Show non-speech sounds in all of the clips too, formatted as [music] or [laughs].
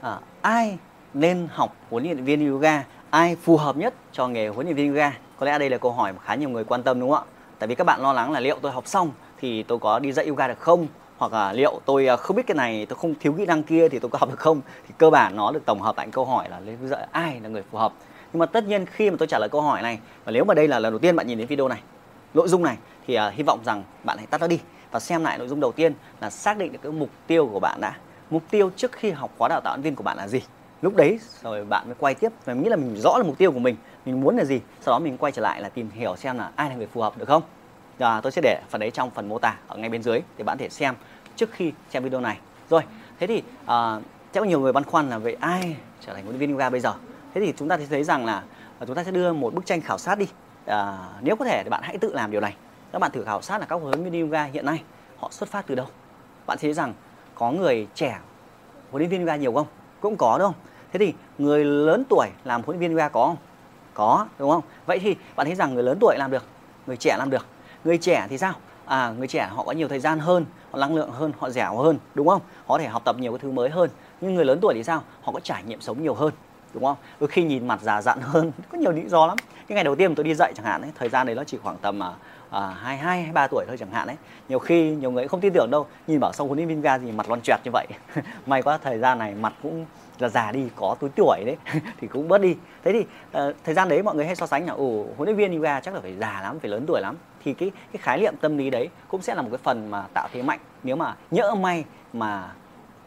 à, ai nên học huấn luyện viên yoga? Ai phù hợp nhất cho nghề huấn luyện viên yoga? Có lẽ đây là câu hỏi mà khá nhiều người quan tâm đúng không ạ? Tại vì các bạn lo lắng là liệu tôi học xong thì tôi có đi dạy yoga được không? Hoặc là liệu tôi à, không biết cái này tôi không thiếu kỹ năng kia thì tôi có học được không? Thì cơ bản nó được tổng hợp tại câu hỏi là lấy dạy ai là người phù hợp. Nhưng mà tất nhiên khi mà tôi trả lời câu hỏi này và nếu mà đây là lần đầu tiên bạn nhìn đến video này nội dung này thì uh, hy vọng rằng bạn hãy tắt nó đi và xem lại nội dung đầu tiên là xác định được cái mục tiêu của bạn đã mục tiêu trước khi học khóa đào tạo nhân viên của bạn là gì? Lúc đấy rồi bạn mới quay tiếp. Và nghĩ là mình rõ là mục tiêu của mình. Mình muốn là gì? Sau đó mình quay trở lại là tìm hiểu xem là ai là người phù hợp được không? Và tôi sẽ để phần đấy trong phần mô tả ở ngay bên dưới để bạn thể xem trước khi xem video này. Rồi thế thì uh, sẽ có nhiều người băn khoăn là về ai trở thành huấn luyện viên yoga bây giờ? Thế thì chúng ta thấy rằng là à, chúng ta sẽ đưa một bức tranh khảo sát đi. À, nếu có thể thì bạn hãy tự làm điều này. Các bạn thử khảo sát là các huấn luyện viên yoga hiện nay họ xuất phát từ đâu? Bạn thấy rằng có người trẻ huấn luyện viên yoga nhiều không? Cũng có, đúng không? Thế thì người lớn tuổi làm huấn luyện viên yoga có không? Có, đúng không? Vậy thì bạn thấy rằng người lớn tuổi làm được, người trẻ làm được. Người trẻ thì sao? À người trẻ họ có nhiều thời gian hơn, họ năng lượng hơn, họ dẻo hơn, đúng không? Họ có thể học tập nhiều cái thứ mới hơn. Nhưng người lớn tuổi thì sao? Họ có trải nghiệm sống nhiều hơn đúng không? Đôi khi nhìn mặt già dặn hơn [laughs] có nhiều lý do lắm. Cái ngày đầu tiên tôi đi dạy chẳng hạn ấy thời gian đấy nó chỉ khoảng tầm à, à hai hai hai ba tuổi thôi chẳng hạn ấy. Nhiều khi nhiều người không tin tưởng đâu nhìn bảo sau huấn luyện viên ga gì mặt lon choẹt như vậy. [laughs] May quá thời gian này mặt cũng là già đi có túi tuổi đấy [laughs] thì cũng bớt đi. Thế thì uh, thời gian đấy mọi người hay so sánh là ồ huấn luyện viên yoga chắc là phải già lắm phải lớn tuổi lắm. Thì cái cái khái niệm tâm lý đấy cũng sẽ là một cái phần mà tạo thế mạnh. Nếu mà nhỡ may mà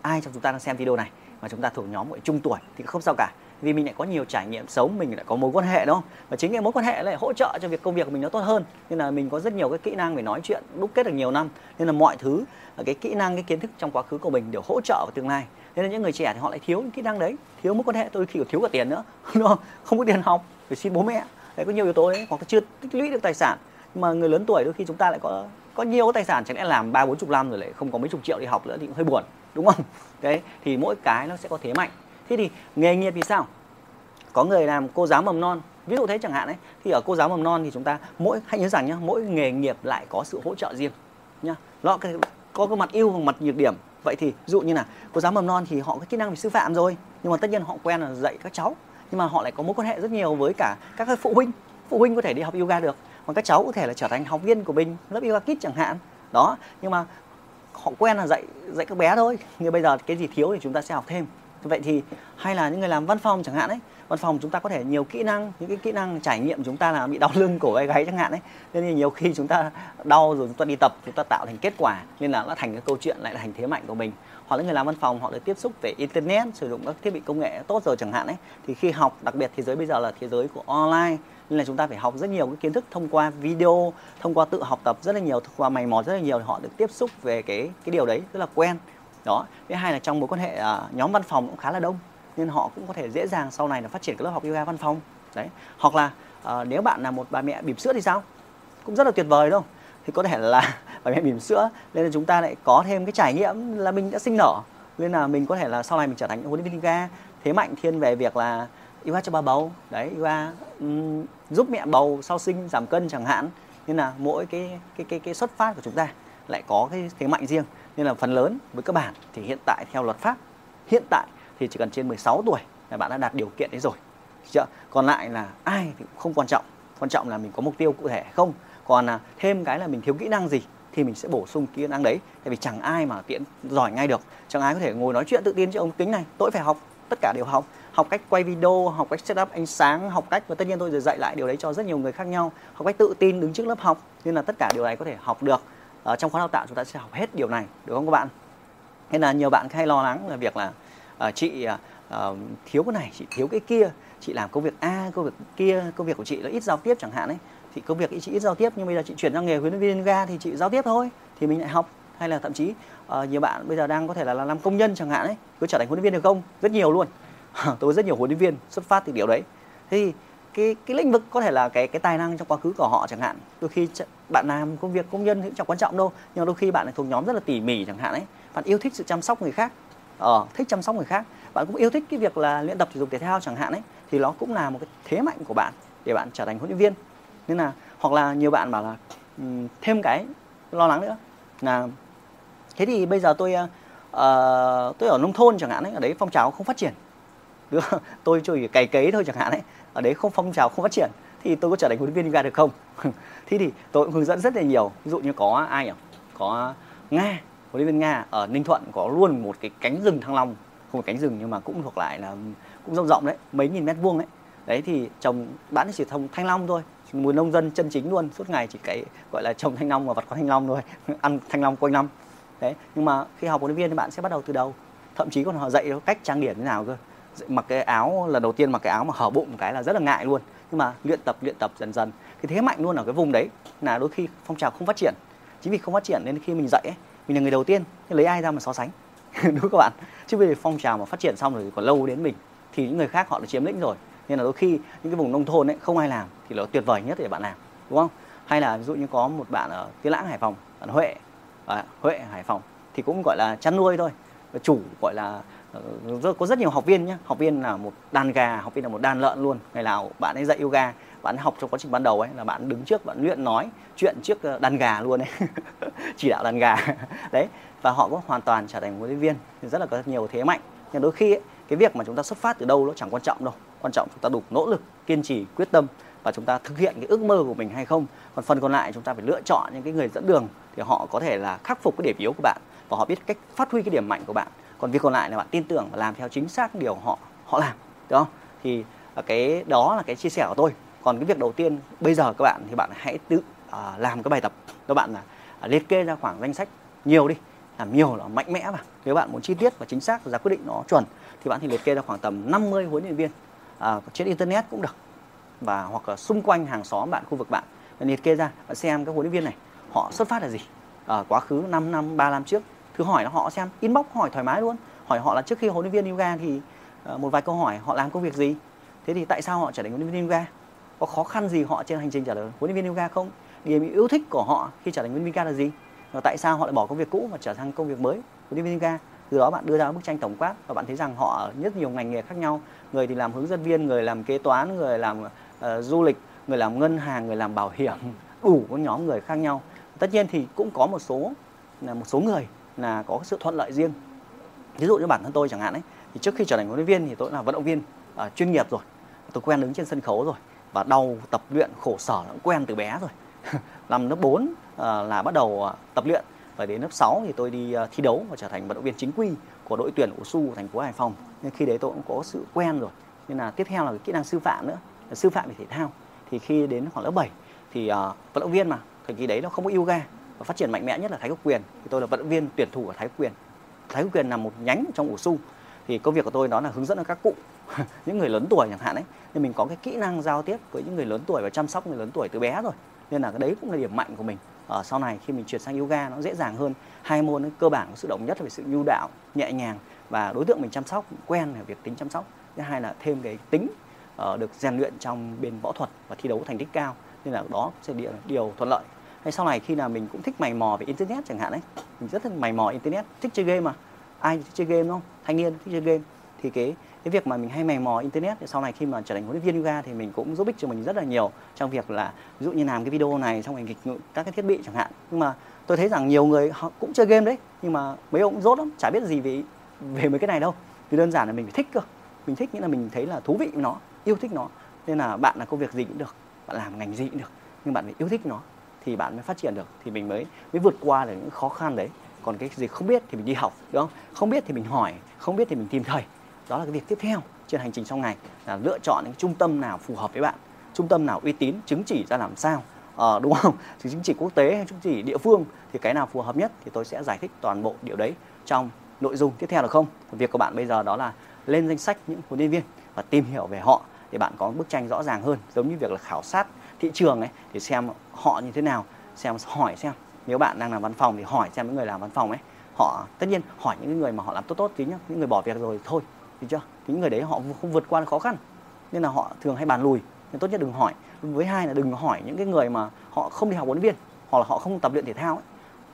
ai trong chúng ta đang xem video này mà chúng ta thuộc nhóm người trung tuổi thì không sao cả vì mình lại có nhiều trải nghiệm sống, mình lại có mối quan hệ, đúng không? Và chính cái mối quan hệ lại hỗ trợ cho việc công việc của mình nó tốt hơn. Nên là mình có rất nhiều cái kỹ năng về nói chuyện đúc kết được nhiều năm. Nên là mọi thứ à, cái kỹ năng, cái kiến thức trong quá khứ của mình đều hỗ trợ vào tương lai. Nên là những người trẻ thì họ lại thiếu những kỹ năng đấy, thiếu mối quan hệ tôi khi thiếu cả tiền nữa, [laughs] đúng không? Không có tiền học, phải xin bố mẹ. Đấy, có nhiều yếu tố đấy, hoặc là chưa tích lũy được tài sản. Nhưng mà người lớn tuổi đôi khi chúng ta lại có có nhiều tài sản, chẳng lẽ làm ba bốn chục năm rồi lại không có mấy chục triệu đi học nữa thì cũng hơi buồn, đúng không? Đấy, thì mỗi cái nó sẽ có thế mạnh thế thì nghề nghiệp thì sao? Có người làm cô giáo mầm non. Ví dụ thế chẳng hạn ấy, thì ở cô giáo mầm non thì chúng ta mỗi, hãy nhớ rằng nhá, mỗi nghề nghiệp lại có sự hỗ trợ riêng, nhá. Nó có cái mặt ưu và mặt nhược điểm. Vậy thì ví dụ như là cô giáo mầm non thì họ có kỹ năng về sư phạm rồi, nhưng mà tất nhiên họ quen là dạy các cháu, nhưng mà họ lại có mối quan hệ rất nhiều với cả các phụ huynh. Phụ huynh có thể đi học yoga được, còn các cháu có thể là trở thành học viên của mình, lớp yoga kids chẳng hạn. Đó, nhưng mà họ quen là dạy dạy các bé thôi. Nhưng bây giờ cái gì thiếu thì chúng ta sẽ học thêm vậy thì hay là những người làm văn phòng chẳng hạn ấy, văn phòng chúng ta có thể nhiều kỹ năng, những cái kỹ năng trải nghiệm chúng ta là bị đau [laughs] lưng, cổ vai gáy chẳng hạn ấy. Nên thì nhiều khi chúng ta đau rồi chúng ta đi tập, chúng ta tạo thành kết quả nên là nó thành cái câu chuyện, lại là thành thế mạnh của mình. Hoặc là người làm văn phòng, họ được tiếp xúc về internet, sử dụng các thiết bị công nghệ tốt rồi chẳng hạn ấy. Thì khi học, đặc biệt thế giới bây giờ là thế giới của online, nên là chúng ta phải học rất nhiều cái kiến thức thông qua video, thông qua tự học tập rất là nhiều, thông qua mày mò rất là nhiều họ được tiếp xúc về cái cái điều đấy rất là quen đó thứ hai là trong mối quan hệ uh, nhóm văn phòng cũng khá là đông nên họ cũng có thể dễ dàng sau này là phát triển cái lớp học yoga văn phòng. Đấy hoặc là uh, nếu bạn là một bà mẹ bỉm sữa thì sao? Cũng rất là tuyệt vời đúng không? Thì có thể là [laughs] bà mẹ bỉm sữa nên là chúng ta lại có thêm cái trải nghiệm là mình đã sinh nở. Nên là mình có thể là sau này mình trở thành huấn luyện viên yoga. Thế mạnh thiên về việc là yoga cho bà bầu. Đấy yoga um, giúp mẹ bầu sau sinh giảm cân chẳng hạn. Nên là mỗi cái cái cái cái xuất phát của chúng ta lại có cái thế mạnh riêng nên là phần lớn với các bạn thì hiện tại theo luật pháp, hiện tại thì chỉ cần trên 16 tuổi là bạn đã đạt điều kiện đấy rồi. Chưa? còn lại là ai thì cũng không quan trọng. Quan trọng là mình có mục tiêu cụ thể không. Còn là thêm cái là mình thiếu kỹ năng gì thì mình sẽ bổ sung kỹ năng đấy. Tại vì chẳng ai mà tiện giỏi ngay được. Chẳng ai có thể ngồi nói chuyện tự tin cho ông tính này. Tôi phải học tất cả đều học. Học cách quay video, học cách setup ánh sáng, học cách và tất nhiên tôi rồi dạy lại điều đấy cho rất nhiều người khác nhau. Học cách tự tin đứng trước lớp học. Nên là tất cả điều này có thể học được ở trong khóa đào tạo chúng ta sẽ học hết điều này đúng không các bạn? Nên là nhiều bạn hay lo lắng là việc là uh, chị uh, thiếu cái này chị thiếu cái kia chị làm công việc a công việc kia công việc của chị là ít giao tiếp chẳng hạn ấy. Thì công việc chị ít giao tiếp nhưng bây giờ chị chuyển sang nghề huấn luyện viên ga thì chị giao tiếp thôi thì mình lại học. Hay là thậm chí uh, nhiều bạn bây giờ đang có thể là làm công nhân chẳng hạn ấy cứ trở thành huấn luyện viên được không? Rất nhiều luôn. [laughs] Tôi có rất nhiều huấn luyện viên xuất phát từ điều đấy. Thế thì cái cái lĩnh vực có thể là cái cái tài năng trong quá khứ của họ chẳng hạn. Đôi khi bạn làm công việc công nhân thì chẳng quan trọng đâu nhưng đôi khi bạn lại thuộc nhóm rất là tỉ mỉ chẳng hạn ấy. Bạn yêu thích sự chăm sóc người khác ờ, thích chăm sóc người khác. Bạn cũng yêu thích cái việc là luyện tập thể dục thể thao chẳng hạn ấy thì nó cũng là một cái thế mạnh của bạn để bạn trở thành huấn luyện viên. Nên là hoặc là nhiều bạn bảo là um, thêm cái lo lắng nữa là thế thì bây giờ tôi ờ, ờ, tôi ở nông thôn chẳng hạn ấy ở đấy phong trào không phát triển. Được [laughs] tôi chỉ cày cấy thôi chẳng hạn ấy ở đấy không phong trào, không phát triển. Thì tôi có trở thành huấn luyện viên yoga được không? [laughs] Thế thì tôi cũng hướng dẫn rất là nhiều. Ví dụ như có ai nhỉ? Có nga, huấn luyện viên nga ở ninh thuận có luôn một cái cánh rừng thăng long. Không phải cánh rừng nhưng mà cũng thuộc lại là, cũng rộng rộng đấy, mấy nghìn mét vuông đấy đấy thì trồng bán chỉ trồng thanh long thôi. Một nông dân chân chính luôn, suốt ngày chỉ cái gọi là trồng thanh long và vặt có thanh long thôi. [laughs] Ăn thanh long quanh năm. Đấy, nhưng mà khi học huấn luyện viên thì bạn sẽ bắt đầu từ đầu. Thậm chí còn họ dạy cách trang điểm thế nào cơ mặc cái áo là đầu tiên mặc cái áo mà hở bụng một cái là rất là ngại luôn. Nhưng mà luyện tập luyện tập dần dần. Cái thế mạnh luôn ở cái vùng đấy là đôi khi phong trào không phát triển. Chính vì không phát triển nên khi mình dạy ấy, mình là người đầu tiên thì lấy ai ra mà so sánh. [laughs] Đúng không các bạn? Chứ bây giờ phong trào mà phát triển xong rồi còn lâu đến mình thì những người khác họ đã chiếm lĩnh rồi. Nên là đôi khi những cái vùng nông thôn ấy không ai làm thì là tuyệt vời nhất để bạn làm đúng không? Hay là ví dụ như có một bạn ở Tiên Lãng Hải Phòng bạn Huệ. À, Huệ Hải Phòng thì cũng gọi là chăn nuôi thôi. Chủ gọi là Ờ, có rất nhiều học viên nhé học viên là một đàn gà học viên là một đàn lợn luôn. Ngày nào bạn ấy dạy yoga bạn ấy học trong quá trình ban đầu ấy là bạn đứng trước bạn luyện nói chuyện trước ờ, đàn gà luôn ấy. [laughs] Chỉ đạo đàn gà. [laughs] Đấy và họ cũng hoàn toàn trở thành huấn luyện viên. Rất là có nhiều thế mạnh. Nhưng đôi khi ấy, cái việc mà chúng ta xuất phát từ đâu nó chẳng quan trọng đâu. Quan trọng chúng ta đủ nỗ lực kiên trì quyết tâm và chúng ta thực hiện cái ước mơ của mình hay không. Còn phần còn lại chúng ta phải lựa chọn những cái người dẫn đường thì họ có thể là khắc phục cái điểm yếu của bạn và họ biết cách phát huy cái điểm mạnh của bạn còn việc còn lại là bạn tin tưởng và làm theo chính xác điều họ họ làm đúng không? Thì à, cái đó là cái chia sẻ của tôi. Còn cái việc đầu tiên bây giờ các bạn thì bạn hãy tự uh, làm cái bài tập. Các bạn là uh, liệt kê ra khoảng danh sách nhiều đi làm nhiều là mạnh mẽ vào nếu bạn muốn chi tiết và chính xác ra quyết định nó chuẩn thì bạn thì liệt kê ra khoảng tầm 50 huấn luyện viên à, trên internet cũng được. Và hoặc là xung quanh hàng xóm bạn khu vực bạn liệt kê ra và xem các huấn luyện viên này họ xuất phát là gì? À, quá khứ 5 năm 3 năm trước cứ hỏi họ xem inbox hỏi thoải mái luôn. Hỏi họ là trước khi huấn luyện viên yoga thì ờ, một vài câu hỏi họ làm công việc gì? Thế thì tại sao họ trở thành huấn luyện viên yoga? Có khó khăn gì họ trên hành trình trở thành huấn luyện viên yoga không? Điểm yêu thích của họ khi trở thành huấn luyện viên yoga là gì? Và tại sao họ lại bỏ công việc cũ và trở thành công việc mới huấn luyện viên yoga? Từ đó bạn đưa ra bức tranh tổng quát và bạn thấy rằng họ ở rất nhiều ngành nghề khác nhau. Người thì làm hướng dẫn viên người làm kế toán người làm uh, du lịch người làm ngân hàng người làm bảo hiểm. [laughs] Đủ các nhóm người khác nhau. Tất nhiên thì cũng có một số là một số người là có sự thuận lợi riêng. Ví dụ như bản thân tôi chẳng hạn ấy thì trước khi trở thành huấn luyện viên thì tôi là vận động viên à, chuyên nghiệp rồi. Tôi quen đứng trên sân khấu rồi và đau tập luyện khổ sở cũng quen từ bé rồi. [laughs] Năm lớp 4 à, là bắt đầu à, tập luyện. Và đến lớp 6 thì tôi đi à, thi đấu và trở thành vận động viên chính quy của đội tuyển của su thành phố Hải Phòng. Nên khi đấy tôi cũng có sự quen rồi. Nên là tiếp theo là cái kỹ năng sư phạm nữa là sư phạm về thể thao. Thì khi đến khoảng lớp 7 thì à, vận động viên mà thời kỳ đấy nó không có yoga và phát triển mạnh mẽ nhất là thái cực quyền. Thì tôi là vận viên tuyển thủ ở thái cực quyền. Thái cực quyền là một nhánh trong ủ su thì công việc của tôi đó là hướng dẫn các cụ [laughs] những người lớn tuổi chẳng hạn ấy. Nên mình có cái kỹ năng giao tiếp với những người lớn tuổi và chăm sóc người lớn tuổi từ bé rồi. Nên là cái đấy cũng là điểm mạnh của mình. Ở sau này khi mình chuyển sang yoga nó dễ dàng hơn. Hai môn cơ bản có sự đồng nhất là về sự nhu đạo nhẹ nhàng và đối tượng mình chăm sóc quen về việc tính chăm sóc. Thứ hai là thêm cái tính uh, được rèn luyện trong bên võ thuật và thi đấu thành tích cao. Nên là đó sẽ điều, điều thuận lợi hay sau này khi nào mình cũng thích mày mò về internet chẳng hạn ấy, mình rất thích mày mò internet, thích chơi game mà. Ai thích chơi game không? Thanh niên thích chơi game. Thì cái cái việc mà mình hay mày mò internet, thì sau này khi mà trở thành huấn luyện viên yoga thì mình cũng giúp ích cho mình rất là nhiều trong việc là, ví dụ như làm cái video này trong ngành nghịch các cái thiết bị chẳng hạn. Nhưng mà tôi thấy rằng nhiều người họ cũng chơi game đấy, nhưng mà mấy ông cũng dốt lắm, chả biết gì về về mấy cái này đâu. Vì đơn giản là mình phải thích cơ. Mình thích nghĩa là mình thấy là thú vị với nó, yêu thích nó. Nên là bạn là công việc gì cũng được, bạn làm ngành gì cũng được, nhưng bạn phải yêu thích nó thì bạn mới phát triển được thì mình mới mới vượt qua được những khó khăn đấy. Còn cái gì không biết thì mình đi học đúng không? Không biết thì mình hỏi không biết thì mình tìm thầy. Đó là cái việc tiếp theo trên hành trình sau ngày là lựa chọn những trung tâm nào phù hợp với bạn trung tâm nào uy tín chứng chỉ ra làm sao. À, đúng không? Thì chứng chỉ quốc tế hay chứng chỉ địa phương thì cái nào phù hợp nhất thì tôi sẽ giải thích toàn bộ điều đấy trong nội dung tiếp theo được không? Việc của bạn bây giờ đó là lên danh sách những huấn luyện viên và tìm hiểu về họ để bạn có bức tranh rõ ràng hơn giống như việc là khảo sát thị trường ấy để xem họ như thế nào xem hỏi xem. Nếu bạn đang làm văn phòng thì hỏi xem những người làm văn phòng ấy họ tất nhiên hỏi những người mà họ làm tốt tốt tí nhá những người bỏ việc rồi thôi thì chưa? Thì những người đấy họ không vượt qua khó khăn nên là họ thường hay bàn lùi. Nên tốt nhất đừng hỏi. Với hai là đừng hỏi những cái người mà họ không đi học huấn luyện viên hoặc là họ không tập luyện thể thao ấy.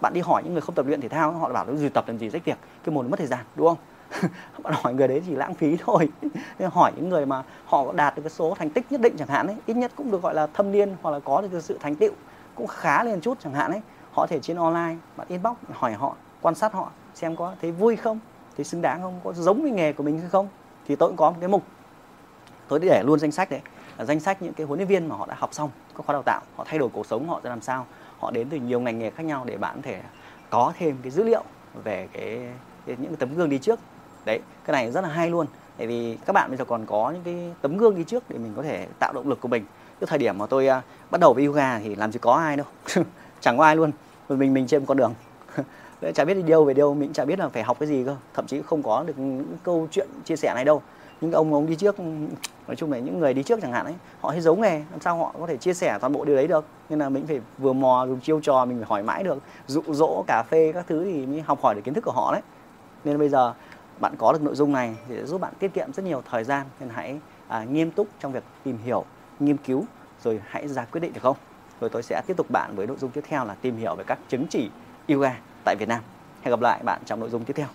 bạn đi hỏi những người không tập luyện thể thao ấy, họ bảo nó gì tập làm gì rách việc cái một mất thời gian đúng không? [laughs] bạn hỏi người đấy chỉ lãng phí thôi. [laughs] Nên hỏi những người mà họ đạt được cái số thành tích nhất định chẳng hạn ấy ít nhất cũng được gọi là thâm niên hoặc là có được cái sự thành tựu cũng khá lên chút chẳng hạn ấy. Họ thể trên online bạn inbox hỏi họ quan sát họ xem có thấy vui không thấy xứng đáng không có giống với nghề của mình hay không thì tôi cũng có một cái mục. Tôi để luôn danh sách đấy. Là danh sách những cái huấn luyện viên mà họ đã học xong các khóa đào tạo họ thay đổi cuộc sống họ ra làm sao. Họ đến từ nhiều ngành nghề khác nhau để bạn có thể có thêm cái dữ liệu về cái, cái những cái tấm gương đi trước đấy cái này rất là hay luôn. Tại vì các bạn bây giờ còn có những cái tấm gương đi trước để mình có thể tạo động lực của mình. Cái thời điểm mà tôi uh, bắt đầu với yoga thì làm gì có ai đâu. [laughs] Chẳng có ai luôn. Mình mình mình trên một con đường. [laughs] Chả biết đi đâu về đâu. Mình chả biết là phải học cái gì cơ. Thậm chí không có được những câu chuyện chia sẻ này đâu. Những ông ông đi trước nói chung là những người đi trước chẳng hạn ấy họ hay giấu nghề. Làm sao họ có thể chia sẻ toàn bộ điều đấy được? Nên là mình phải vừa mò dùng chiêu trò mình phải hỏi mãi được. Dụ dỗ cà phê các thứ thì mới học hỏi được kiến thức của họ đấy. Nên bây giờ bạn có được nội dung này thì sẽ giúp bạn tiết kiệm rất nhiều thời gian nên hãy à, nghiêm túc trong việc tìm hiểu nghiên cứu rồi hãy ra quyết định được không? Rồi tôi sẽ tiếp tục bạn với nội dung tiếp theo là tìm hiểu về các chứng chỉ yoga tại Việt Nam. Hẹn gặp lại bạn trong nội dung tiếp theo.